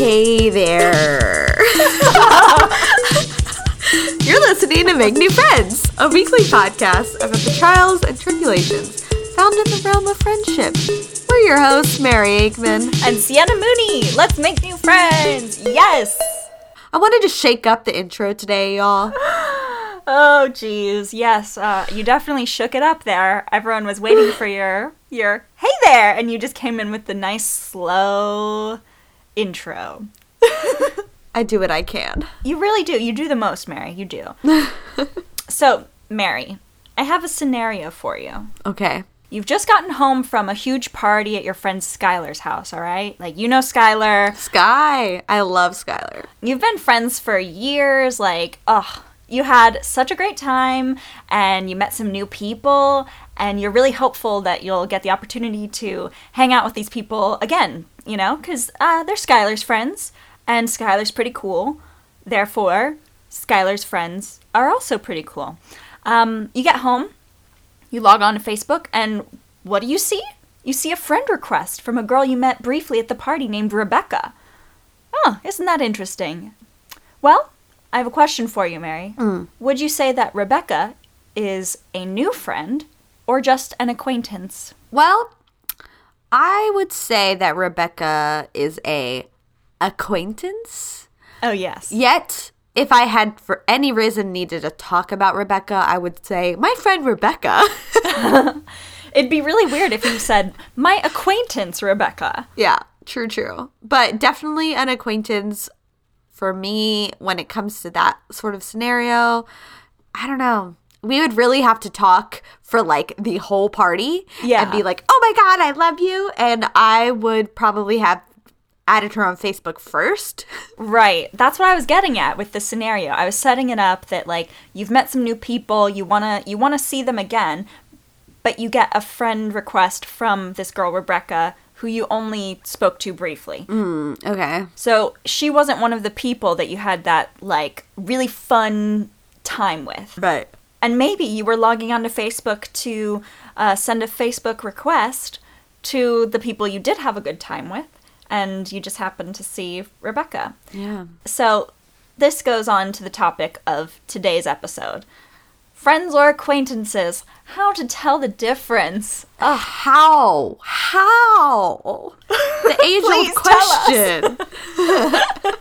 Hey there. You're listening to Make New Friends, a weekly podcast about the trials and tribulations found in the realm of friendship. We're your hosts, Mary Aikman. And Sienna Mooney. Let's make new friends. Yes. I wanted to shake up the intro today, y'all. Oh, geez. Yes. Uh, you definitely shook it up there. Everyone was waiting for your your hey there, and you just came in with the nice slow intro. I do what I can. You really do. You do the most, Mary. You do. so, Mary, I have a scenario for you. Okay. You've just gotten home from a huge party at your friend Skylar's house, all right? Like, you know Skylar. Sky. I love Skylar. You've been friends for years. Like, ugh, you had such a great time and you met some new people, and you're really hopeful that you'll get the opportunity to hang out with these people again, you know? Because uh, they're Skylar's friends, and Skylar's pretty cool. Therefore, Skylar's friends are also pretty cool. Um, you get home you log on to Facebook, and what do you see? You see a friend request from a girl you met briefly at the party named Rebecca. Oh, isn't that interesting? Well, I have a question for you, Mary. Mm. Would you say that Rebecca is a new friend or just an acquaintance? Well, I would say that Rebecca is a acquaintance. Oh, yes. Yet, if I had for any reason needed to talk about Rebecca, I would say my friend Rebecca. It'd be really weird if you said, my acquaintance, Rebecca. yeah, true, true. But definitely an acquaintance for me when it comes to that sort of scenario. I don't know. We would really have to talk for like the whole party Yeah. and be like, oh my God, I love you. And I would probably have added her on Facebook first. Right. That's what I was getting at with the scenario. I was setting it up that like you've met some new people, you want to you want to see them again, but you get a friend request from this girl Rebecca who you only spoke to briefly. Mm, okay. So, she wasn't one of the people that you had that like really fun time with. Right. And maybe you were logging onto Facebook to uh, send a Facebook request to the people you did have a good time with, and you just happened to see Rebecca. Yeah. So, this goes on to the topic of today's episode friends or acquaintances, how to tell the difference. Uh, how? How? The age-old question.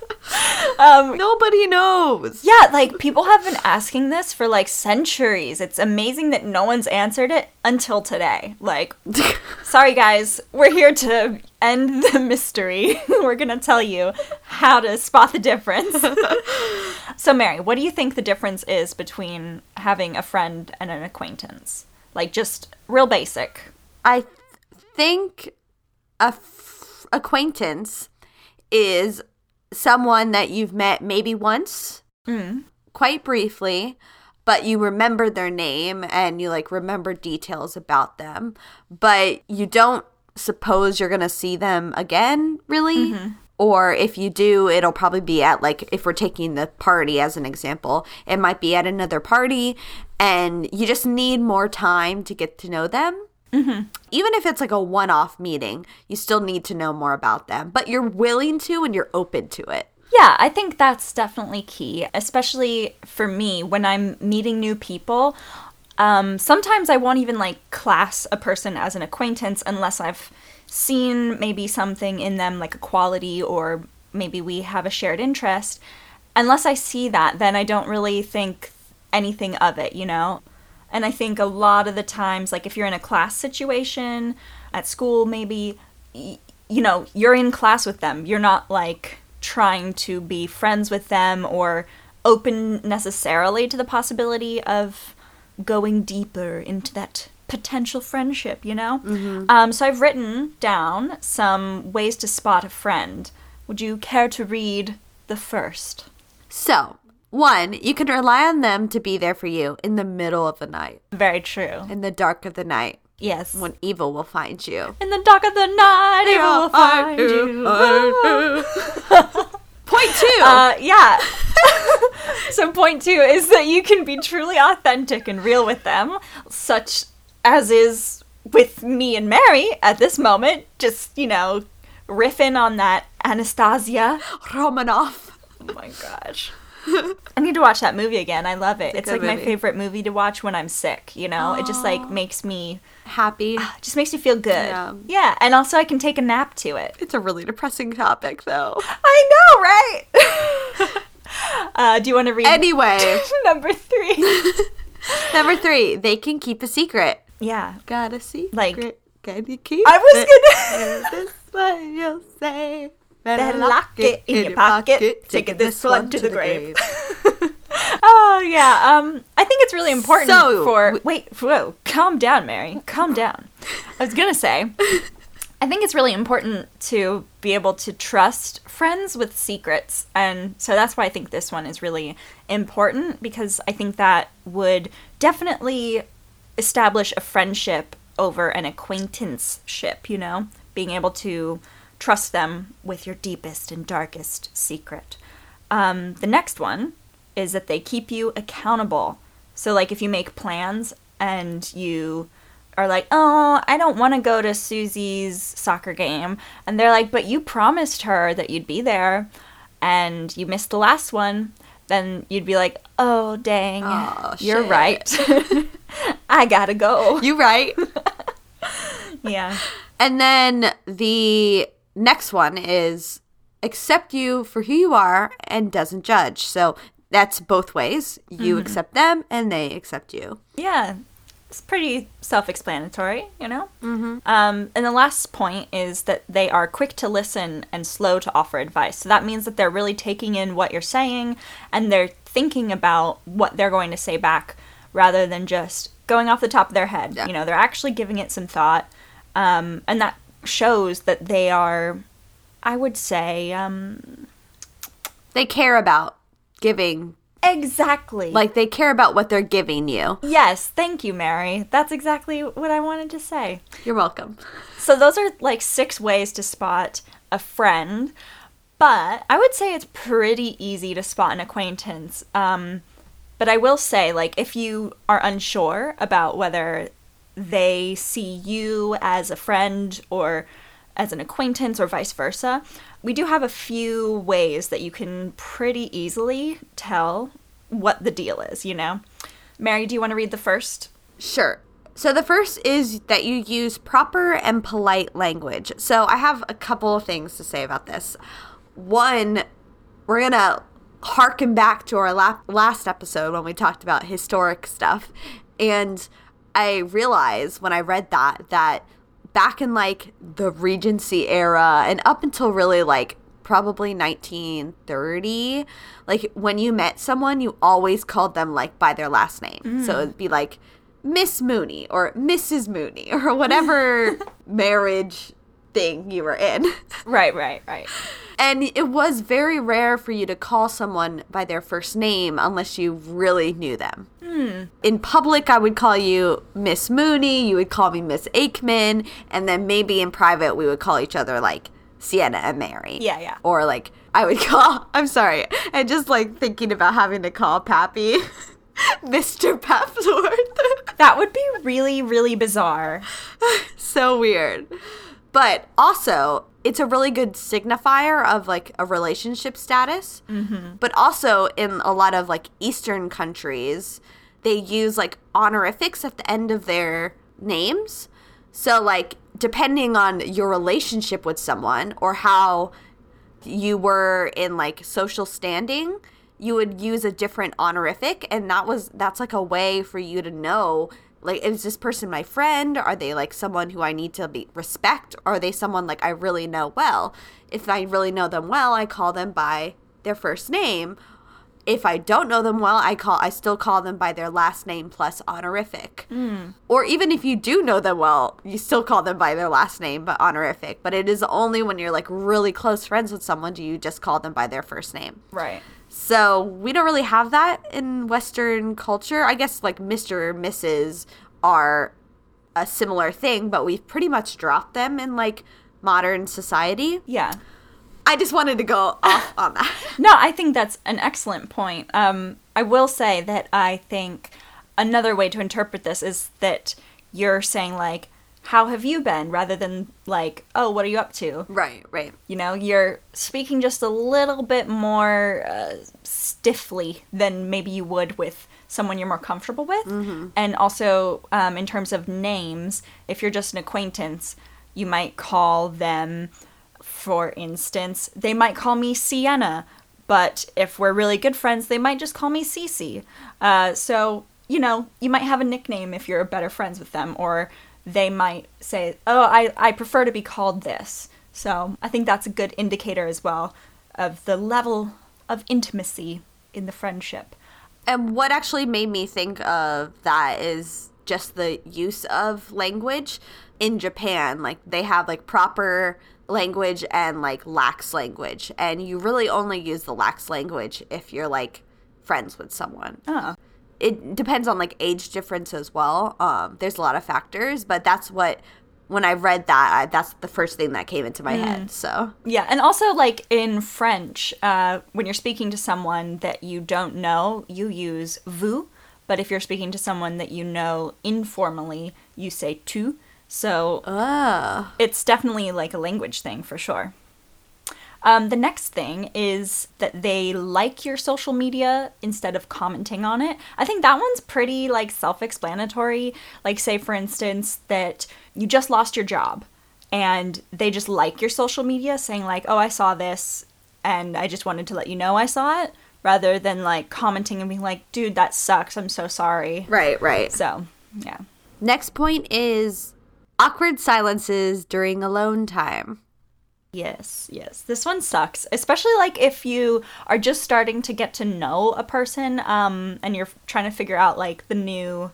Um, Nobody knows. yeah, like people have been asking this for like centuries. It's amazing that no one's answered it until today. Like, sorry guys, we're here to end the mystery. we're gonna tell you how to spot the difference. so, Mary, what do you think the difference is between having a friend and an acquaintance? Like, just real basic. I th- think a f- acquaintance is someone that you've met maybe once, mm-hmm. quite briefly, but you remember their name and you like remember details about them, but you don't suppose you're going to see them again, really. Mm-hmm. Or if you do, it'll probably be at like, if we're taking the party as an example, it might be at another party and you just need more time to get to know them even if it's like a one off meeting, you still need to know more about them, but you're willing to and you're open to it. Yeah, I think that's definitely key, especially for me when I'm meeting new people. Um, sometimes I won't even like class a person as an acquaintance unless I've seen maybe something in them, like a quality, or maybe we have a shared interest. Unless I see that, then I don't really think anything of it, you know? And I think a lot of the times, like if you're in a class situation at school, maybe, y- you know, you're in class with them. You're not like trying to be friends with them or open necessarily to the possibility of going deeper into that potential friendship, you know? Um, so I've written down some ways to spot a friend. Would you care to read the first? So, one, you can rely on them to be there for you in the middle of the night, Very true. in the dark of the night, Yes. when evil will find you. In the dark of the night, it will find you. Point two. Uh, yeah. so point two is that you can be truly authentic and real with them, such as is with me and Mary at this moment. Just you know, riffing on that Anastasia. Romanov. Oh my gosh. I need to watch that movie again. I love it. It's, good like my favorite movie to watch when I'm sick, you know? It just like makes me Happy. it just makes me feel good. Yeah. yeah, and also I can take a nap to it. It's a really depressing topic, though. I know, right? uh, do you want to read Anyway, number three? number three, they can keep a secret. yeah. Got a secret. Like- can you keep I was it? gonna- this what you'll say. Better lock it in your pocket. Taking this one to the grave. Oh yeah. Um, I think it's really important So, for. Wait, whoa, calm down, Mary. Calm down. I was gonna say. I think it's really important to be able to trust friends with secrets. And so that's why I think this one is really important because I think that would definitely establish a friendship over an acquaintanceship, you know? Being able to trust them with your deepest and darkest secret. Um, the next one is that they keep you accountable. So, like, if you make plans and you are like, oh, I don't want to go to Susie's soccer game. And they're like, but you promised her that you'd be there and you missed the last one. Then you'd be like, oh, dang, Oh, you're shit. right. I gotta go. You right. Yeah. and then the next one is accept you for who you are and doesn't judge. So that's both ways. You accept them and they accept you. Yeah, it's pretty self-explanatory, you know. Mm-hmm. Um, and the last point is that they are quick to listen and slow to offer advice. So that means that they're really taking in what you're saying and they're thinking about what they're going to say back, rather than just going off the top of their head. Yeah. You know, they're actually giving it some thought, um, and that shows that they are, I would say, um, They care about giving, exactly like, they care about what they're giving you. Yes, thank you, Mary. That's exactly what I wanted to say. You're welcome. So those are like six ways to spot a friend, but I would say it's pretty easy to spot an acquaintance. Um, but I will say, like, if you are unsure about whether they see you as a friend or as an acquaintance or vice versa, we do have a few ways that you can pretty easily tell what the deal is, you know? Mary, do you want to read the first? Sure. So the first is that you use proper and polite language. So I have a couple of things to say about this. One, we're going to harken back to our la- last episode when we talked about historic stuff. And I realized when I read that that back in like the Regency era and up until really like probably 1930 like when you met someone you always called them like by their last name so mm. it'd be like miss mooney or mrs mooney or whatever marriage thing you were in Right, right, right. and it was very rare for you to call someone by their first name unless you really knew them. In public, I would call you Miss Mooney, you would call me Miss Aikman, and then maybe in private, we would call each other like Sienna and Mary. Yeah, yeah. Or like, I would call, I'm sorry, and just like thinking about having to call Pappy Mr. Papsworth. That would be really, really bizarre. so weird. But also, it's a really good signifier of like a relationship status. Mm-hmm. But also, in a lot of like Eastern countries, they use like honorifics at the end of their names. So, like, depending on your relationship with someone or how you were in like social standing, you would use a different honorific and that was that's like a way for you to know like is this person my friend? Are they like someone who i need to be respect? Are they someone like i really know well? If i really know them well i call them by their first name if i don't know them well i call i still call them by their last name plus honorific hmm. or even if you do know them well you still call them by their last name but honorific but it is only when you're like really close friends with someone do you just call them by their first name Right. so we don't really have that in Western culture. I guess like Mr. or Mrs. are a similar thing, but we've pretty much dropped them in like modern society. Yeah. I just wanted to go off on that. No, I think that's an excellent point. Um, I will say that I think another way to interpret this is that you're saying, like, how have you been rather than like, oh, what are you up to? Right, right. You know, you're speaking just a little bit more uh, stiffly than maybe you would with someone you're more comfortable with. And also, um, in terms of names, if you're just an acquaintance, you might call them, for instance, they might call me Sienna, but if we're really good friends, they might just call me Cece. Uh, so, you know, you might have a nickname if you're better friends with them, or they might say, oh, I, I prefer to be called this. So I think that's a good indicator as well of the level of intimacy in the friendship. And what actually made me think of that is just the use of language in Japan. Like they have like proper language and like lax language. And you really only use the lax language if you're like friends with someone. Oh. It depends on like age difference as well. Um, there's a lot of factors, but that's what when I read that, I, that's the first thing that came into my head. So Yeah, and also like in French, uh, when you're speaking to someone that you don't know, you use vous. But if you're speaking to someone that you know informally, you say tu. So oh. it's definitely like a language thing for sure. Um, the next thing is that they like your social media instead of commenting on it. I think that one's pretty like self-explanatory. Like say for instance that you just lost your job and they just like your social media saying like, "Oh, I saw this and I just wanted to let you know I saw it." Rather than like commenting and being like, "Dude, that sucks. I'm so sorry." Right, right. So, yeah. Next point is awkward silences during alone time. Yes, yes. This one sucks, especially like if you are just starting to get to know a person um and you're trying to figure out like the new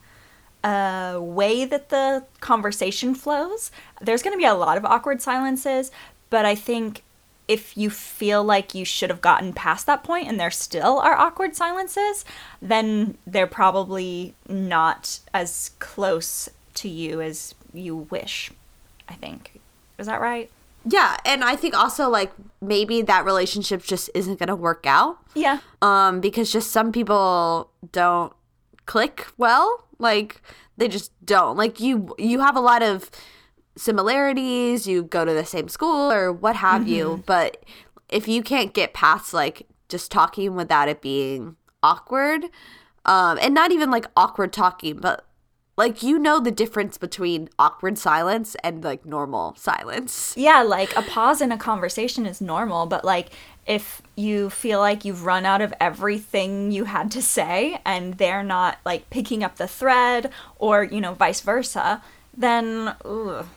uh way that the conversation flows. There's going to be a lot of awkward silences, but I think if you feel like you should have gotten past that point and there still are awkward silences, then they're probably not as close to you as you wish, I think. Is that right? Yeah, and I think also like maybe that relationship just isn't going to work out. Yeah. Um because just some people don't click well, like they just don't. Like you you have a lot of similarities, you go to the same school or what have you, but if you can't get past like just talking without it being awkward, um and not even like awkward talking, but like you know the difference between awkward silence and like normal silence. Yeah, like a pause in a conversation is normal, but like if you feel like you've run out of everything you had to say and they're not like picking up the thread or, you know, vice versa, then ugh,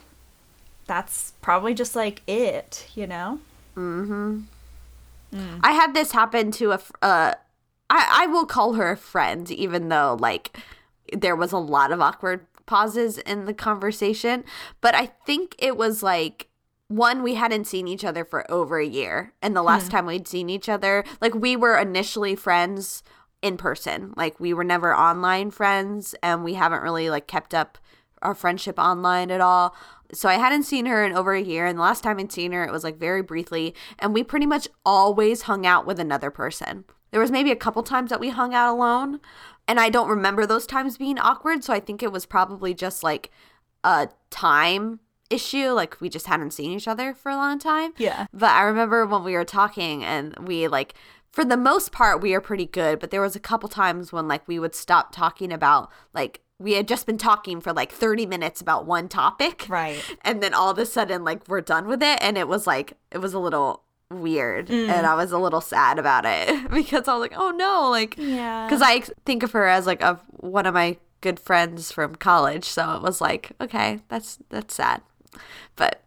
that's probably just like it, you know? Mm-hmm. I had this happen to a uh I I will call her a friend even though like there was a lot of awkward pauses in the conversation, but I think it was like one we hadn't seen each other for over a year and the last hmm. time we'd seen each other like we were initially friends in person. Like we were never online friends and we haven't really like kept up our friendship online at all. So i hadn't seen her in over a year and the last time i'd seen her it was like very briefly and we pretty much always hung out with another person. There was maybe a couple times that we hung out alone and i don't remember those times being awkward so i think it was probably just like a time issue like we just hadn't seen each other for a long time Yeah. but i remember when we were talking and we like for the most part we are pretty good but there was a couple times when like we would stop talking about like we had just been talking for like 30 minutes about one topic Right. and then all of a sudden like we're done with it and it was like it was a little weird and i was a little sad about it because i was like oh no like Yeah. because i think of her as like a one of my good friends from college so it was like okay that's that's sad but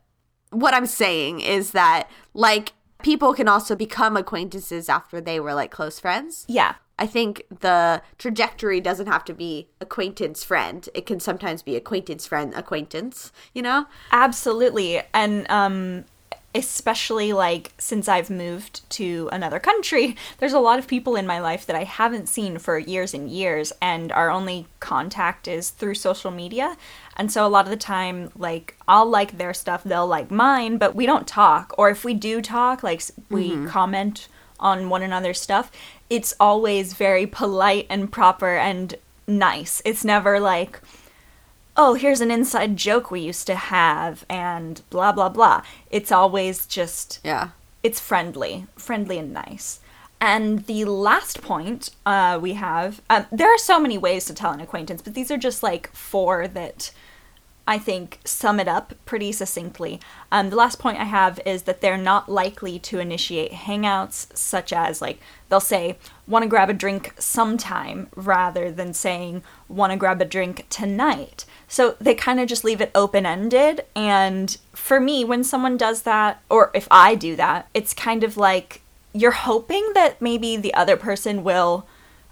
what i'm saying is that like people can also become acquaintances after they were like close friends Yeah. I think the trajectory doesn't have to be acquaintance friend. It can sometimes be acquaintance friend acquaintance, you know? Absolutely. And um especially like since I've moved to another country, there's a lot of people in my life that I haven't seen for years and years and our only contact is through social media. And so a lot of the time like I'll like their stuff, they'll like mine, but we don't talk or if we do talk, like we mm-hmm. comment on one another's stuff, it's always very polite and proper and nice. It's never like oh, here's an inside joke we used to have, and blah, blah, blah. It's always just, Yeah. it's friendly, friendly and nice. And the last point uh, we have, um, there are so many ways to tell an acquaintance, but these are just like four that I think sum it up pretty succinctly. Um, the last point I have is that they're not likely to initiate hangouts, such as like they'll say, want to grab a drink sometime, rather than saying, want to grab a drink tonight. So they kind of just leave it open ended. And for me, when someone does that, or if I do that, it's kind of like you're hoping that maybe the other person will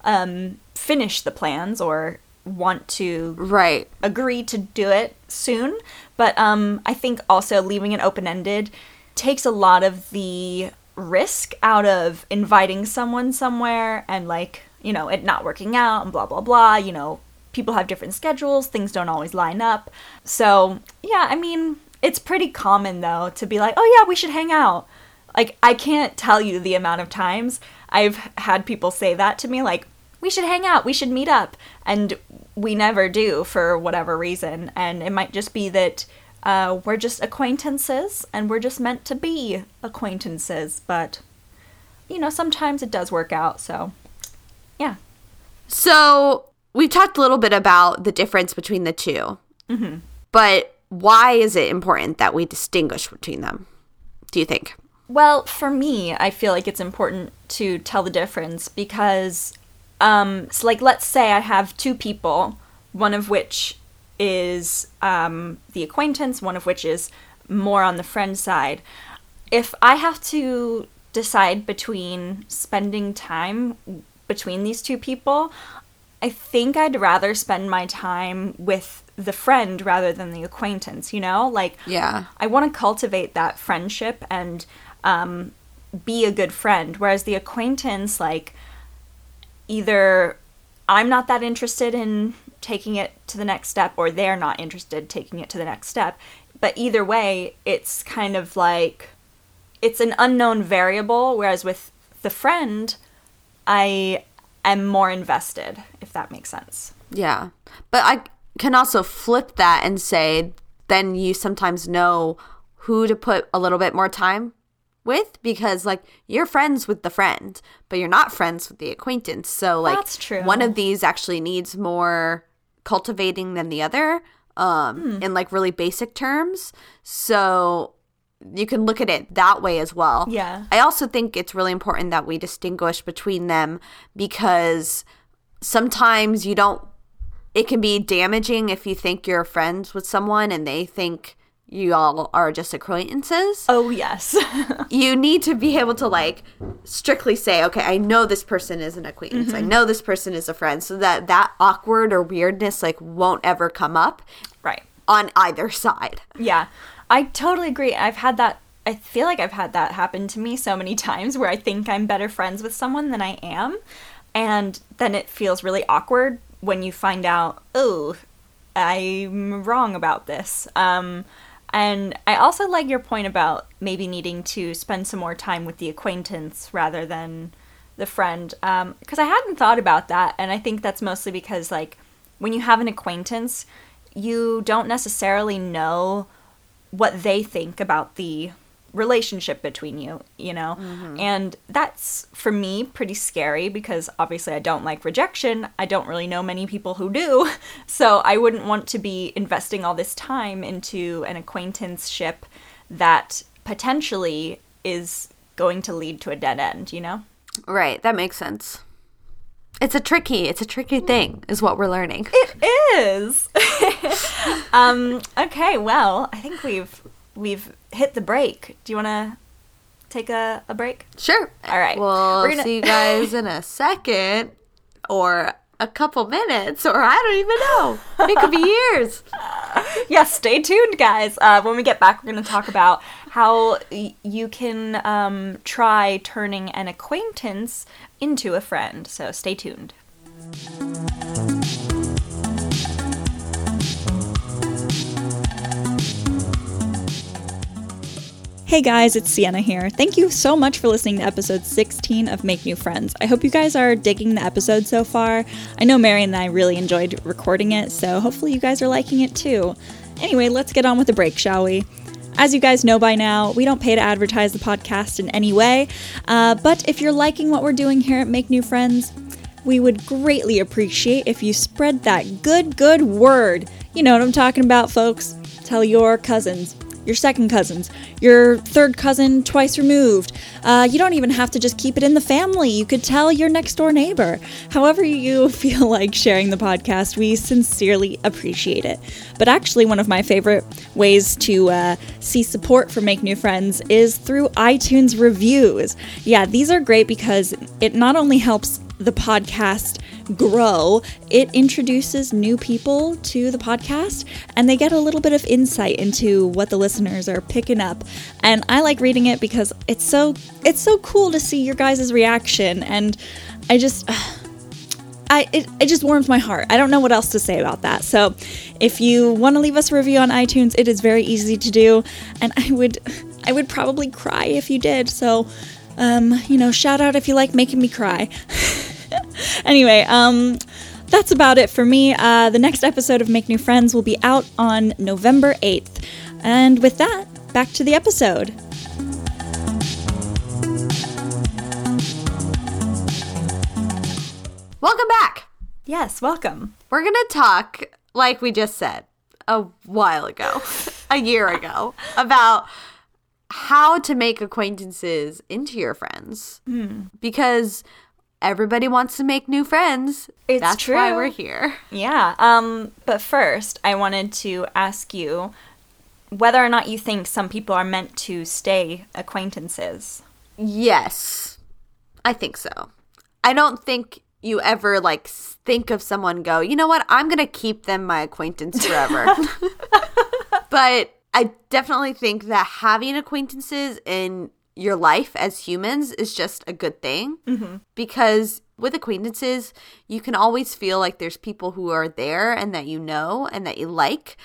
um, finish the plans or want to Right. agree to do it soon. But um, I think also leaving it open ended takes a lot of the risk out of inviting someone somewhere and, like, you know, it not working out and blah, blah, blah. You know, people have different schedules, things don't always line up. So, yeah, I mean, it's pretty common though to be like, oh, yeah, we should hang out. Like, I can't tell you the amount of times I've had people say that to me, like, we should hang out, we should meet up. And we never do for whatever reason. And it might just be that uh, we're just acquaintances and we're just meant to be acquaintances. But, you know, sometimes it does work out. So, yeah. So we've talked a little bit about the difference between the 2 Mm-hmm. But why is it important that we distinguish between them? Do you think? Well, for me, I feel like it's important to tell the difference because, um, so like, let's say I have two people, one of which is um, the acquaintance, one of which is more on the friend side. If I have to decide between spending time between these two people, I think I'd rather spend my time with the friend rather than the acquaintance, you know? Like, Yeah. I want to cultivate that friendship and um, be a good friend. Whereas the acquaintance, like, either I'm not that interested in taking it to the next step, or they're not interested taking it to the next step. But either way, it's kind of like it's an unknown variable. Whereas with the friend, I am more invested, if that makes sense. Yeah. But I can also flip that and say then you sometimes know who to put a little bit more time with because like you're friends with the friend, but you're not friends with the acquaintance. So like That's true. one of these actually needs more cultivating than the other um in like really basic terms. So you can look at it that way as well. Yeah. I also think it's really important that we distinguish between them because sometimes you don't it can be damaging if you think you're friends with someone and they think you all are just acquaintances. Oh, yes. You need to be able to like strictly say, okay, I know this person is an acquaintance. I know this person is a friend so that that awkward or weirdness like won't ever come up right. on either side. Yeah, I totally agree. I've had that. I feel like I've had that happen to me so many times where I think I'm better friends with someone than I am. And then it feels really awkward when you find out, oh, I'm wrong about this. Um, and I also like your point about maybe needing to spend some more time with the acquaintance rather than the friend. Um, because I hadn't thought about that. And I think that's mostly because, like, when you have an acquaintance, you don't necessarily know what they think about the relationship between you, you know? And that's, for me, pretty scary because obviously I don't like rejection. I don't really know many people who do. So I wouldn't want to be investing all this time into an acquaintanceship that potentially is going to lead to a dead end, you know? Right, that makes sense. It's a tricky, it's a tricky thing is what we're learning. It is. um, okay, well, I think we've we've hit the break. Do you want to take a, a break? Sure. All right. We'll We're gonna- see you guys in a second or a couple minutes or I don't even know. It could be years. yeah, stay tuned, guys. Uh, when we get back, we're going to talk about how y- you can um, try turning an acquaintance into a friend. So stay tuned. Hey guys, it's Sienna here. Thank you so much for listening to episode 16 of Make New Friends. I hope you guys are digging the episode so far. I know Mary and I really enjoyed recording it, so hopefully you guys are liking it too. Anyway, let's get on with the break, shall we? As you guys know by now, we don't pay to advertise the podcast in any way, uh, but if you're liking what we're doing here at Make New Friends, we would greatly appreciate if you spread that good, good word. You know what I'm talking about, folks. Tell your cousins, your second cousins, your third cousin twice removed. Uh, you don't even have to just keep it in the family. You could tell your next door neighbor. However, you feel like sharing the podcast, we sincerely appreciate it. But actually, one of my favorite ways to uh, see support for Make New Friends is through iTunes reviews. Yeah, these are great because it not only helps the podcast grow, it introduces new people to the podcast and they get a little bit of insight into what the listeners are picking up. And I like reading it because it's so it's so cool to see your guys' reaction and I just I, it, it just warms my heart. I don't know what else to say about that. So, if you want to leave us a review on iTunes, it is very easy to do, and I would, I would probably cry if you did. So, um, you know, shout out if you like making me cry. anyway, um, that's about it for me. Uh, the next episode of Make New Friends will be out on November 8th. And with that, back to the episode. Welcome back. Yes, welcome. We're going to talk, like we just said a while ago, a year ago, about how to make acquaintances into your friends. Mm. Because everybody wants to make new friends. It's That's true. why we're here. Yeah. Um, but first, I wanted to ask you whether or not you think some people are meant to stay acquaintances. Yes. I think so. I don't think you ever like think of someone go, "You know what? I'm going to keep them my acquaintance forever." but I definitely think that having acquaintances in your life as humans is just a good thing mm-hmm. because with acquaintances, you can always feel like there's people who are there and that you know and that you like,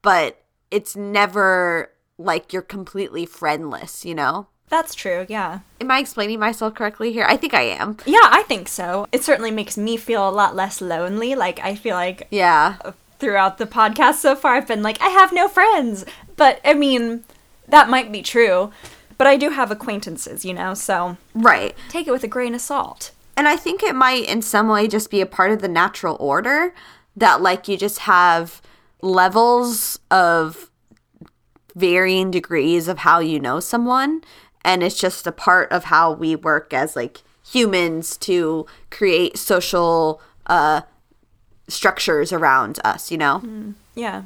but it's never like you're completely friendless, you know? That's true, yeah. Am I explaining myself correctly here? I think I am. Yeah, I think so. It certainly makes me feel a lot less lonely. Like, I feel like. Yeah. Throughout the podcast so far, I've been like, I have no friends. But, I mean, that might be true. But I do have acquaintances, you know, so. Right. Take it with a grain of salt. And I think it might, in some way, just be a part of the natural order that, like, you just have levels of varying degrees of how you know someone. And it's just a part of how we work as, like, humans to create social uh, structures around us, you know? Mm, yeah.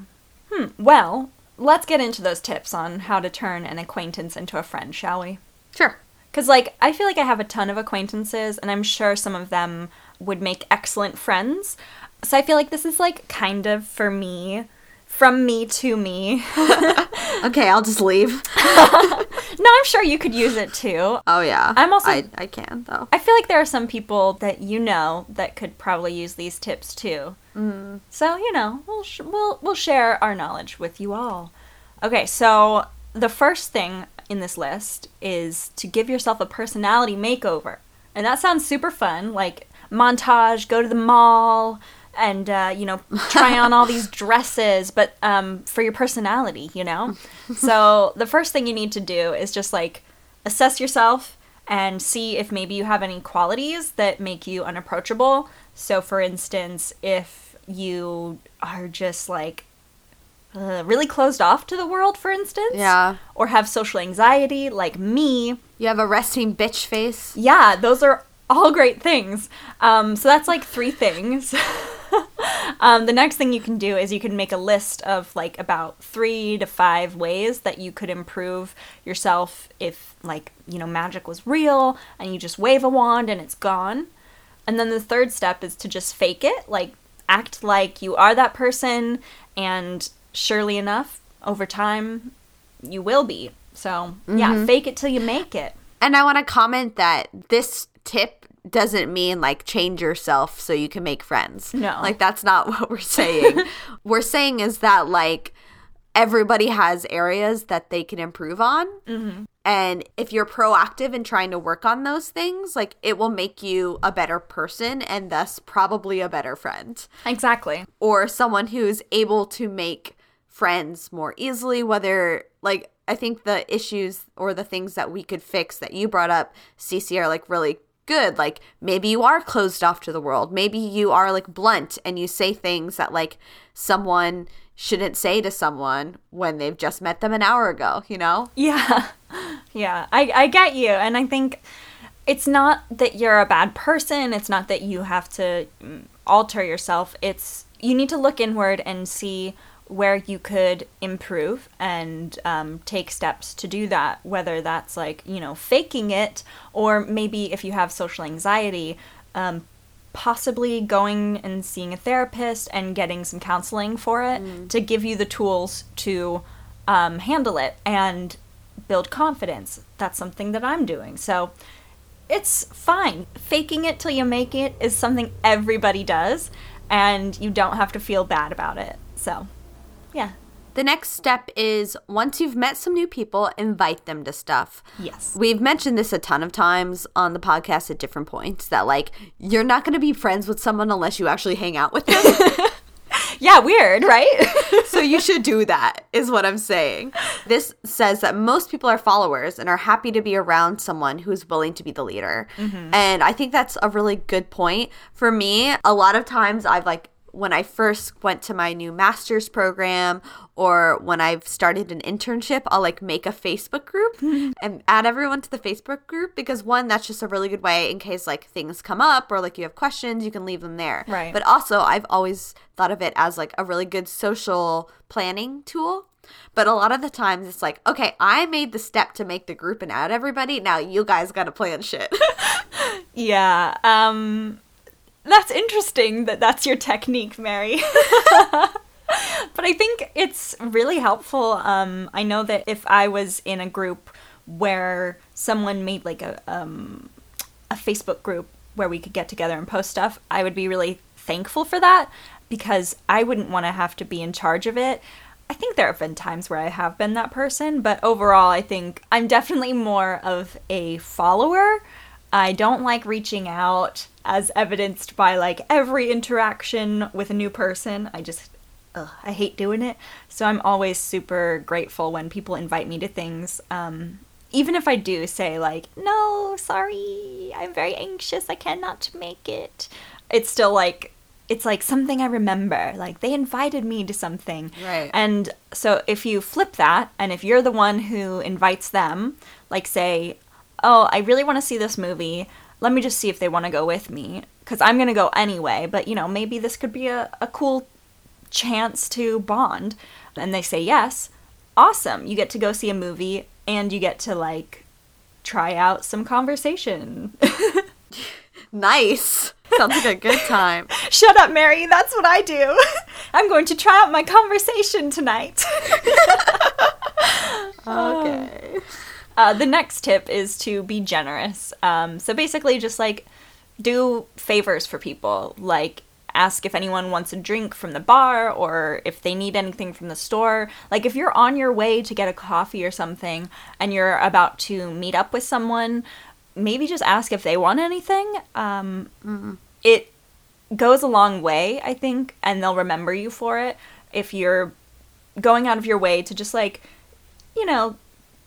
Hmm. Well, let's get into those tips on how to turn an acquaintance into a friend, shall we? Sure. Because, like, I feel like I have a ton of acquaintances, and I'm sure some of them would make excellent friends. So I feel like this is, like, kind of for me, from me to me. okay, I'll just leave. no, I'm sure you could use it too. Oh, yeah. I'm also. I, I can, though. I feel like there are some people that you know that could probably use these tips too. Mm. So, you know, we'll, sh- we'll, we'll share our knowledge with you all. Okay, so the first thing in this list is to give yourself a personality makeover. And that sounds super fun, like montage, go to the mall, and, uh, you know, try on all these dresses, but um, for your personality, you know? so the first thing you need to do is just like assess yourself and see if maybe you have any qualities that make you unapproachable. So, for instance, if you are just like uh, really closed off to the world, for instance. Yeah. Or have social anxiety, like me. You have a resting bitch face. Yeah, those are all great things. Um, so that's like three things. um, the next thing you can do is you can make a list of like about three to five ways that you could improve yourself if, like, you know, magic was real and you just wave a wand and it's gone. And then the third step is to just fake it, like, act like you are that person and surely enough, over time, you will be. So, mm-hmm. yeah, fake it till you make it. And I want to comment that this tip doesn't mean like change yourself so you can make friends. No. Like, that's not what we're saying. we're saying is that, like, everybody has areas that they can improve on. Mm-hmm. And if you're proactive in trying to work on those things, like it will make you a better person and thus probably a better friend Exactly. or someone who's able to make friends more easily whether like i think the issues or the things that we could fix that you brought up Cece are like really good like maybe you are closed off to the world maybe you are like blunt and you say things that like someone shouldn't say to someone when they've just met them an hour ago you know Yeah. Yeah. I, I get you. And I think it's not that you're a bad person. It's not that you have to mm, alter yourself. It's you need to look inward and see where you could improve and um, take steps to do that. Whether that's like, you know, faking it, or maybe if you have social anxiety, um, possibly going and seeing a therapist and getting some counseling for it to give you the tools to um, handle it and build confidence. That's something that I'm doing. So it's fine. Faking it till you make it is something everybody does, and you don't have to feel bad about it. So, yeah. The next step is once you've met some new people invite them to stuff Yes. We've mentioned this a ton of times on the podcast at different points that like you're not going to be friends with someone unless you actually hang out with them. Yeah, weird, right? so you should do that is what I'm saying. This says that most people are followers and are happy to be around someone who's willing to be the leader. Mm-hmm. And I think that's a really good point. For me, a lot of times I've like when I first went to my new master's program or when I've started an internship, I'll like make a Facebook group and add everyone to the Facebook group because one, that's just a really good way in case like things come up or like you have questions, you can leave them there. Right. But also, I've always thought of it as like a really good social planning tool. But a lot of the times it's like, okay, I made the step to make the group and add everybody. Now you guys got to plan shit. yeah. Um, that's interesting that that's your technique, Mary. but I think it's really helpful. Um, I know that if I was in a group where someone made like a um, a Facebook group where we could get together and post stuff, I would be really thankful for that because I wouldn't want to have to be in charge of it. I think there have been times where I have been that person, but overall, I think I'm definitely more of a follower. I don't like reaching out, as evidenced by like every interaction with a new person. I just, ugh, I hate doing it. So I'm always super grateful when people invite me to things. Um, even if I do say like, no, sorry, I'm very anxious, I cannot make it. It's still like, it's like something I remember. Like they invited me to something. Right. And so if you flip that, and if you're the one who invites them, like say, oh, I really want to see this movie. Let me just see if they want to go with me. Because I'm going to go anyway. But, you know, maybe this could be a, a cool chance to bond. And they say yes. Awesome. You get to go see a movie and you get to, like, try out some conversation. nice. Sounds like a good time. Shut up, Mary. That's what I do. I'm going to try out my conversation tonight. Okay. Oh. Uh, the next tip is to be generous. Um, so basically, just like do favors for people, like ask if anyone wants a drink from the bar or if they need anything from the store. Like if you're on your way to get a coffee or something and you're about to meet up with someone, maybe just ask if they want anything. Um, It goes a long way, I think, and they'll remember you for it if you're going out of your way to just like, you know,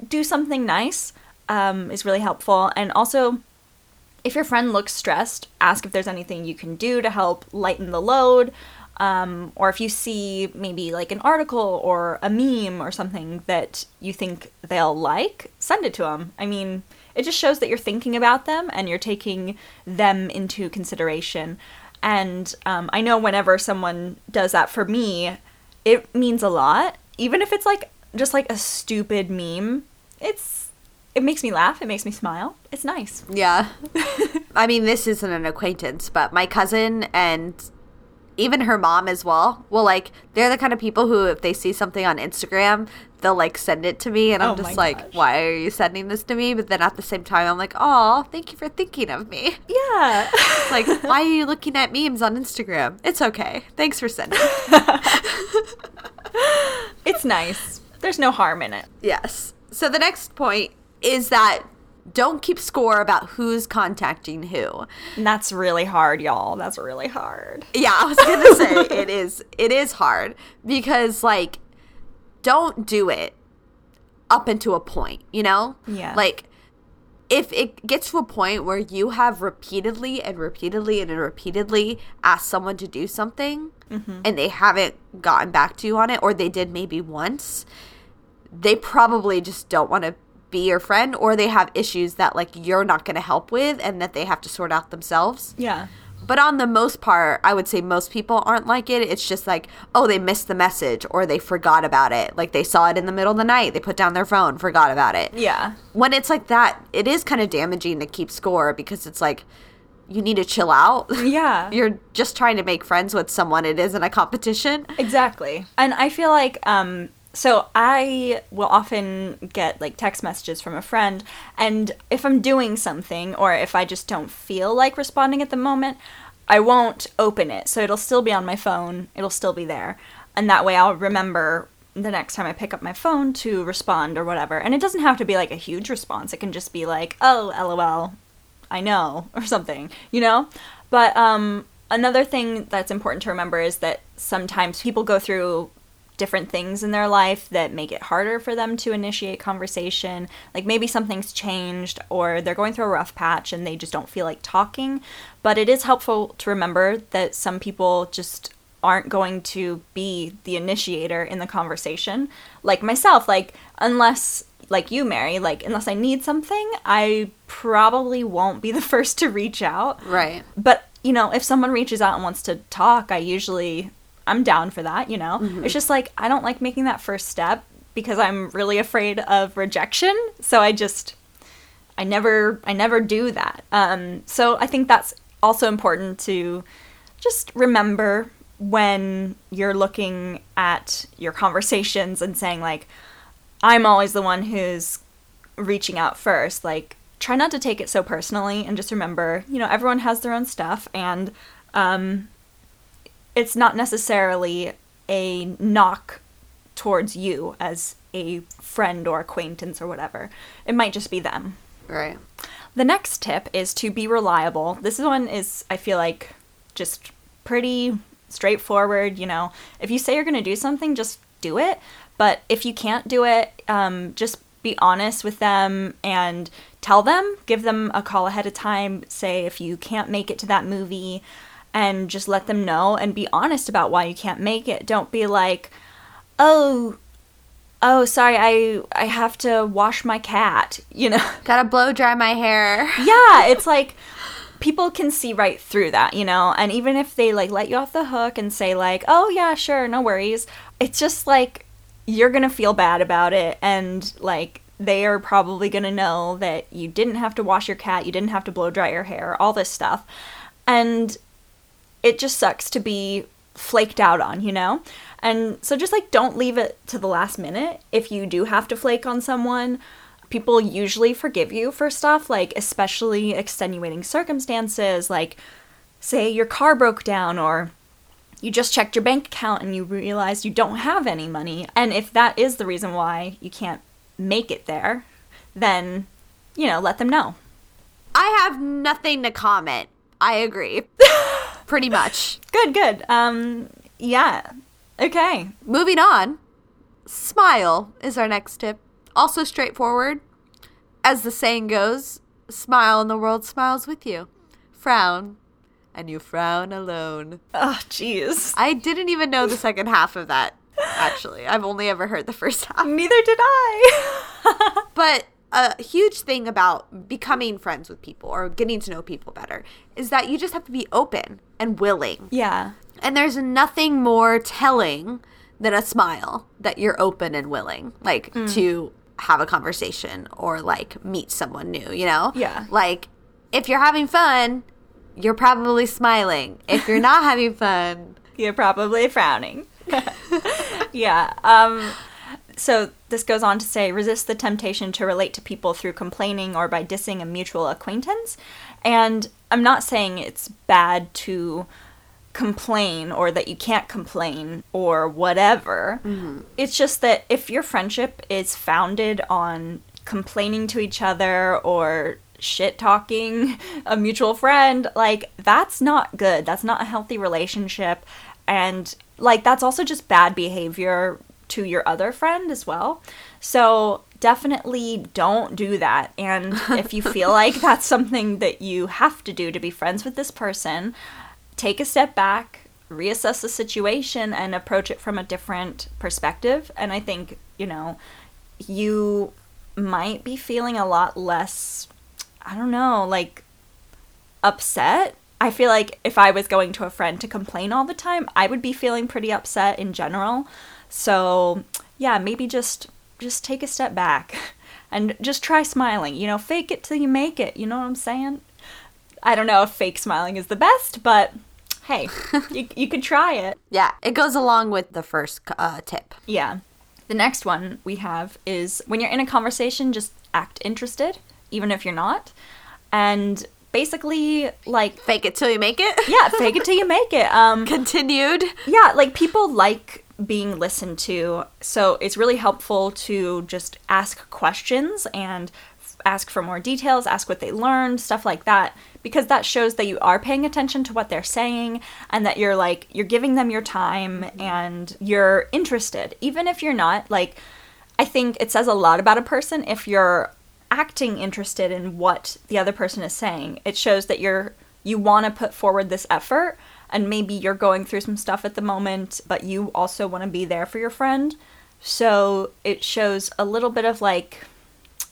do something nice um, is really helpful. And also, if your friend looks stressed, ask if there's anything you can do to help lighten the load. Um, or if you see maybe like an article or a meme or something that you think they'll like, send it to them. I mean, it just shows that you're thinking about them and you're taking them into consideration. And um, I know whenever someone does that for me, it means a lot. Even if it's like just like a stupid meme, it's it makes me laugh. It makes me smile. It's nice. Yeah. I mean, this isn't an acquaintance, but my cousin and even her mom as well will like they're the kind of people who if they see something on Instagram, they'll like send it to me and I'm Oh just like, gosh. why are you sending this to me? But then at the same time I'm like, "Oh, thank you for thinking of me." Yeah. Like, why are you looking at memes on Instagram? It's okay. Thanks for sending. it's nice. There's no harm in it. Yes. So the next point is that don't keep score about who's contacting who. And that's really hard, y'all. That's really hard. Yeah, I was gonna say it is. It is hard because like, don't do it up into a point. You know. Yeah. Like, if it gets to a point where you have repeatedly and repeatedly and repeatedly asked someone to do something mm-hmm. and they haven't gotten back to you on it, or they did maybe once, they probably just don't want to be your friend, or they have issues that like you're not going to help with and that they have to sort out themselves. Yeah. But on the most part, I would say most people aren't like it. It's just like, oh, they missed the message or they forgot about it. Like they saw it in the middle of the night, they put down their phone, forgot about it. Yeah. When it's like that, it is kind of damaging to keep score because it's like you need to chill out. Yeah. You're just trying to make friends with someone. It isn't a competition. Exactly. And I feel like um so I will often get like text messages from a friend and if I'm doing something or if I just don't feel like responding at the moment, I won't open it. So it'll still be on my phone. It'll still be there. And that way I'll remember the next time I pick up my phone to respond or whatever. And it doesn't have to be like a huge response. It can just be like, "Oh, lol, I know," or something, you know? But um another thing that's important to remember is that sometimes people go through different things in their life that make it harder for them to initiate conversation. Like maybe something's changed or they're going through a rough patch and they just don't feel like talking. But it is helpful to remember that some people just aren't going to be the initiator in the conversation. Like myself, like unless like you, Mary, like unless I need something, I probably won't be the first to reach out Right. but you know if someone reaches out and wants to talk i usually i'm down for that you know? It's just like i don't like making that first step because i'm really afraid of rejection. So i just i never i never do that. Um so i think that's also important to just remember when you're looking at your conversations and saying like i'm always the one who's reaching out first. Like try not to take it so personally and just remember you know everyone has their own stuff and um it's not necessarily a knock towards you as a friend or acquaintance or whatever it might just be them Right. the next tip is to be reliable. This one is, I feel like, just pretty straightforward. You know, if you say you're going to do something, just do it. But if you can't do it, um, just be honest with them and tell them, give them a call ahead of time. Say if you can't make it to that movie, and just let them know and be honest about why you can't make it. Don't be like, oh, oh, sorry, I I have to wash my cat. You know. Gotta blow dry my hair. yeah, it's like people can see right through that, you know? And even if they like let you off the hook and say like, "Oh yeah, sure, no worries." It's just like you're going to feel bad about it and like they are probably going to know that you didn't have to wash your cat, you didn't have to blow dry your hair, all this stuff. And it just sucks to be flaked out on, you know? And so just like don't leave it to the last minute if you do have to flake on someone people usually forgive you for stuff like especially extenuating circumstances like say your car broke down or you just checked your bank account and you realized you don't have any money and if that is the reason why you can't make it there then you know let them know I have nothing to comment. I agree. Pretty much. good good um yeah okay Moving on. Smile is our next tip. Also straightforward. As the saying goes, smile and the world smiles with you. Frown and you frown alone. oh jeez I didn't even know the second half of that, actually. I've only ever heard the first half. neither did i But a huge thing about becoming friends with people or getting to know people better is that you just have to be open and willing. yeah And there's nothing more telling than a smile that you're open and willing, like to have a conversation or like meet someone new, you know? Yeah. Like if you're having fun, you're probably smiling. If you're not having fun, You're probably frowning. yeah. Um, so this goes on to say resist the temptation to relate to people through complaining or by dissing a mutual acquaintance. And I'm not saying it's bad to complain or that you can't complain or whatever. Mm-hmm. It's just that if your friendship is founded on complaining to each other or shit talking a mutual friend, like that's not good. That's not a healthy relationship. And like that's also just bad behavior to your other friend as well. So definitely don't do that. And if you feel like that's something that you have to do to be friends with this person, take a step back, reassess the situation, and approach it from a different perspective. And I think, you know, you might be feeling a lot less, I don't know, like upset. I feel like if I was going to a friend to complain all the time, I would be feeling pretty upset in general. So, yeah, maybe just just take a step back and just try smiling. You know, fake it till you make it. You know what I'm saying? I don't know if fake smiling is the best, but hey, you, you could try it. Yeah, it goes along with the first uh, tip. Yeah. The next one we have is when you're in a conversation, just act interested, even if you're not. And basically, like, Fake it till you make it. yeah, fake it till you make it. Um, Continued. yeah, like people like being listened to, so it's really helpful to just ask questions and f- ask for more details, ask what they learned, stuff like that, because that shows that you are paying attention to what they're saying and that you're like you're giving them your time mm-hmm. and you're interested, even if you're not. Like I think it says a lot about a person if you're acting interested in what the other person is saying. It shows that you're you want to put forward this effort and maybe you're going through some stuff at the moment, but you also want to be there for your friend. So it shows a little bit of like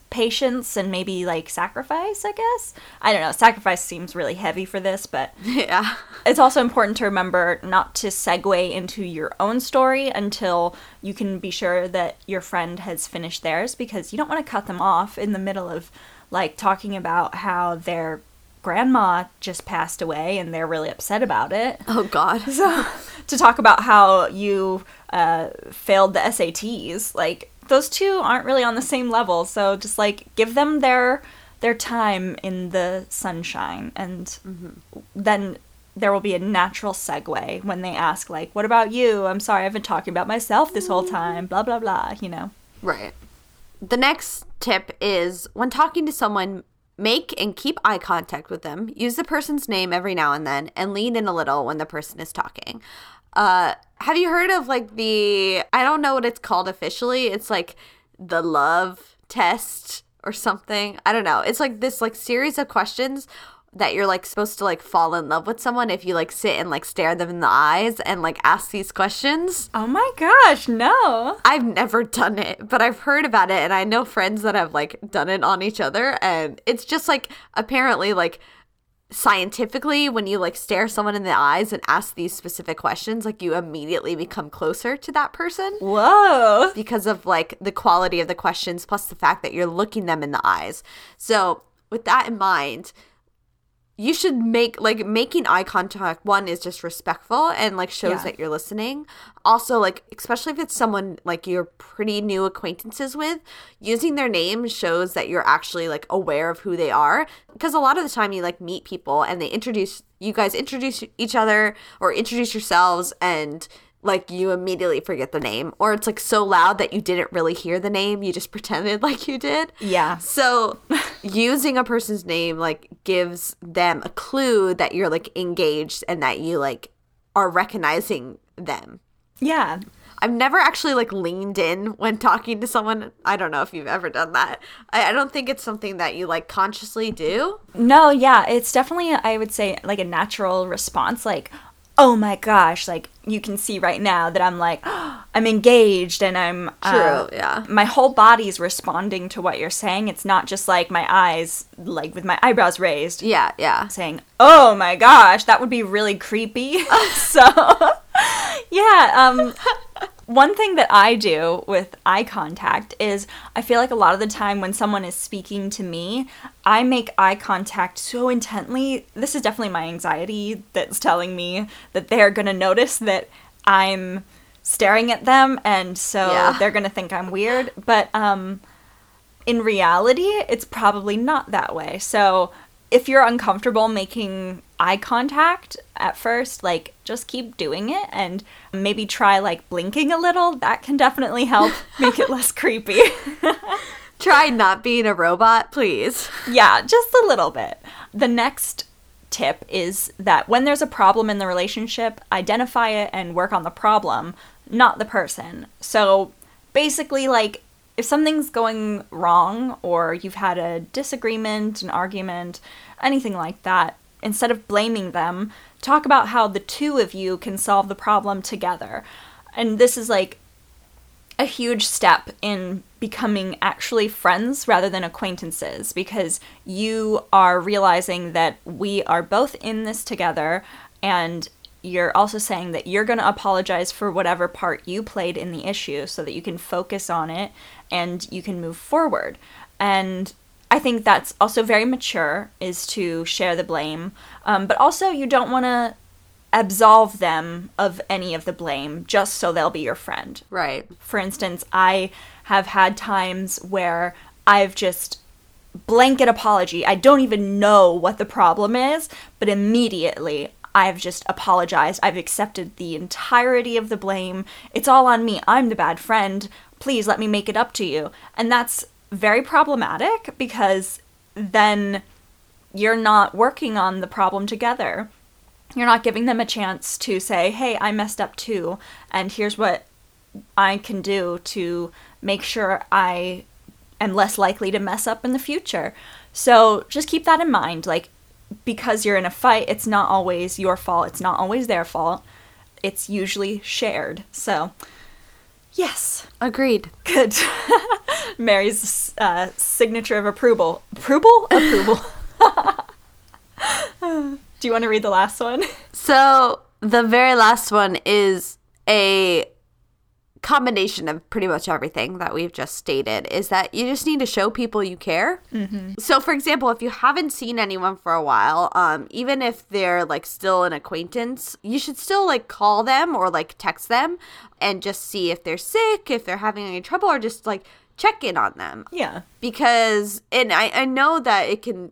patience and maybe like sacrifice, I guess. I don't know. Sacrifice seems really heavy for this, but Yeah. it's also important to remember not to segue into your own story until you can be sure that your friend has finished theirs because you don't want to cut them off in the middle of like talking about how their grandma just passed away and they're really upset about it. Oh God. So, to talk about how you uh, failed the SATs, like those two aren't really on the same level. So just like give them their their time in the sunshine, and then there will be a natural segue when they ask, like, "What about you?" I'm sorry, I've been talking about myself this whole time. Blah blah blah. You know. Right. The next tip is when talking to someone, make and keep eye contact with them. Use the person's name every now and then and lean in a little when the person is talking. Uh, have you heard of like the, I don't know what it's called officially. It's like the love test or something. I don't know. It's like this like series of questions that you're like supposed to like fall in love with someone if you like sit and like stare them in the eyes and like ask these questions. Oh my gosh, no. I've never done it, but I've heard about it and I know friends that have like done it on each other and it's just like apparently like scientifically when you like stare someone in the eyes and ask these specific questions like you immediately become closer to that person Whoa. because of like the quality of the questions plus the fact that you're looking them in the eyes. So, with that in mind, you should make like making eye contact one is just respectful and like shows Yeah. that you're listening also like especially if it's someone like you're pretty new acquaintances with using their name shows that you're actually like aware of who they are because a lot of the time you like meet people and they introduce you guys introduce each other or introduce yourselves and like you immediately forget the name or it's like so loud that you didn't really hear the name you just pretended like you did Yeah. so using a person's name like gives them a clue that you're like engaged and that you like are recognizing them. Yeah. I've never actually like leaned in when talking to someone. I don't know if you've ever done that. I, I don't think it's something that you like consciously do. No, yeah, it's definitely I would say like a natural response like oh my gosh, like you can see right now that I'm like I'm engaged and I'm uh, True, yeah. My whole body's responding to what you're saying. It's not just like my eyes like with my eyebrows raised Yeah, yeah. saying, "Oh my gosh, that would be really creepy." so, yeah, um one thing that I do with eye contact is I feel like a lot of the time when someone is speaking to me, I make eye contact so intently. This is definitely my anxiety that's telling me that they're going to notice that I'm staring at them and so Yeah. they're going to think I'm weird, but um in reality, it's probably not that way. So if you're uncomfortable making eye contact at first, like just keep doing it and maybe try like blinking a little. That can definitely help make it less creepy. Try not being a robot, please. yeah, just a little bit. The next tip is that when there's a problem in the relationship, identify it and work on the problem, not the person. So basically, like, if something's going wrong or you've had a disagreement, an argument, anything like that, instead of blaming them, talk about how the two of you can solve the problem together. And this is like a huge step in becoming actually friends rather than acquaintances because you are realizing that we are both in this together and you're also saying that you're going to apologize for whatever part you played in the issue so that you can focus on it and you can move forward. And I think that's also very mature is to share the blame. Um, but also, you don't want to absolve them of any of the blame just so they'll be your friend. Right. For instance, I have had times where I've just blanket apology. I don't even know what the problem is, but immediately I've just apologized. I've accepted the entirety of the blame. It's all on me. I'm the bad friend. Please let me make it up to you. And that's very problematic because then you're not working on the problem together. You're not giving them a chance to say, hey, I messed up too, and here's what I can do to make sure I am less likely to mess up in the future. So just keep that in mind. Like, because you're in a fight, it's not always your fault, it's not always their fault. It's usually shared. So, yes. Agreed. Good. Mary's uh, signature of approval. Approval? Approval. Do you want to read the last one? So the very last one is a combination of pretty much everything that we've just stated is that you just need to show people you care. Mm-hmm. So, for example, if you haven't seen anyone for a while, um, even if they're like still an acquaintance, you should still like call them or like text them and just see if they're sick, if they're having any trouble, or just like check in on them. Yeah. Because, and I, I know that it can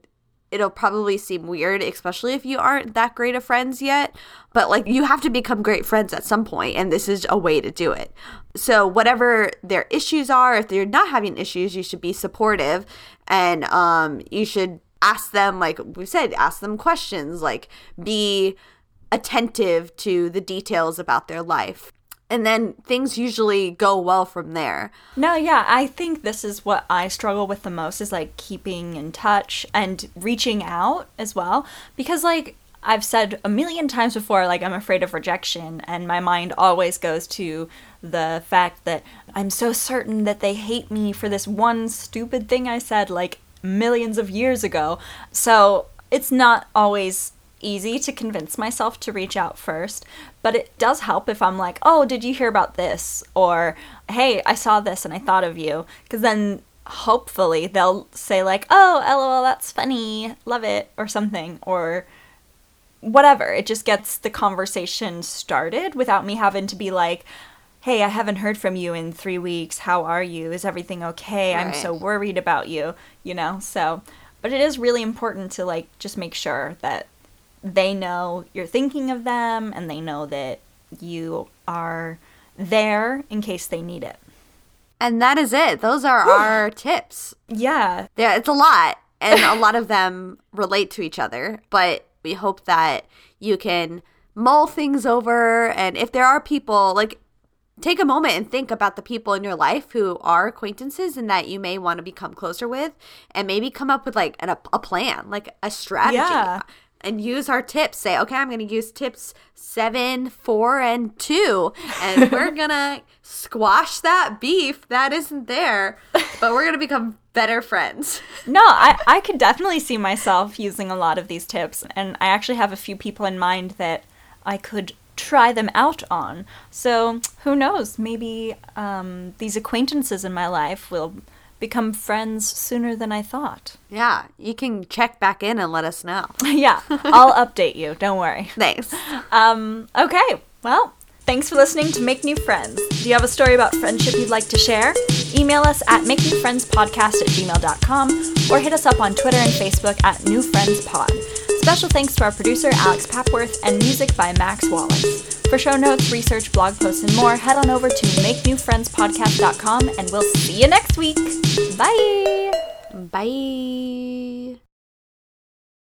it'll probably seem weird, especially if you aren't that great of friends yet. But like, you have to become great friends at some point, and this is a way to do it. So, whatever their issues are, if they're not having issues, you should be supportive and um, you should ask them, like we said, ask them questions, like be attentive to the details about their life. And then things usually go well from there. No, yeah, I think this is what I struggle with the most is like keeping in touch and reaching out as well. Because, like, I've said a million times before, like, I'm afraid of rejection, and my mind always goes to the fact that I'm so certain that they hate me for this one stupid thing I said, like, millions of years ago. So it's not always easy to convince myself to reach out first, but it does help if I'm like, oh, did you hear about this? Or, hey, I saw this and I thought of you. Because then hopefully they'll say, like, oh, lol, that's funny, love it, or something. Or whatever. It just gets the conversation started without me having to be like, hey, I haven't heard from you in three weeks. How are you? Is everything okay? I'm so worried about you, you know? So, but it is really important to like just make sure that they know you're thinking of them and they know that you are there in case they need it. And that is it. Those are our tips. Yeah. Yeah, it's a lot, and a lot of them relate to each other. But we hope that you can mull things over, and if there are people like. Take a moment and think about the people in your life who are acquaintances and that you may want to become closer with, and maybe come up with like an, a, a plan, like a strategy, Yeah. And use our tips. Say, okay, I'm going to use tips seven, four, and two, and we're going to squash that beef that isn't there, but we're going to become better friends. No, I, I could definitely see myself using a lot of these tips, and I actually have a few people in mind that I could try them out on. So who knows? Maybe um, these acquaintances in my life will become friends sooner than I thought. Yeah, you can check back in and let us know. yeah, I'll update you. Don't worry. Thanks. Um, okay, well, Thanks for listening to Make New Friends. Do you have a story about friendship you'd like to share? Email us at makenewfriendspodcast at gmail.com or hit us up on Twitter and Facebook at New Friends Pod. Special thanks to our producer, Alex Papworth, and music by Max Wallace. For show notes, research, blog posts, and more, head on over to makenewfriendspodcast.com and we'll see you next week. Bye! Bye.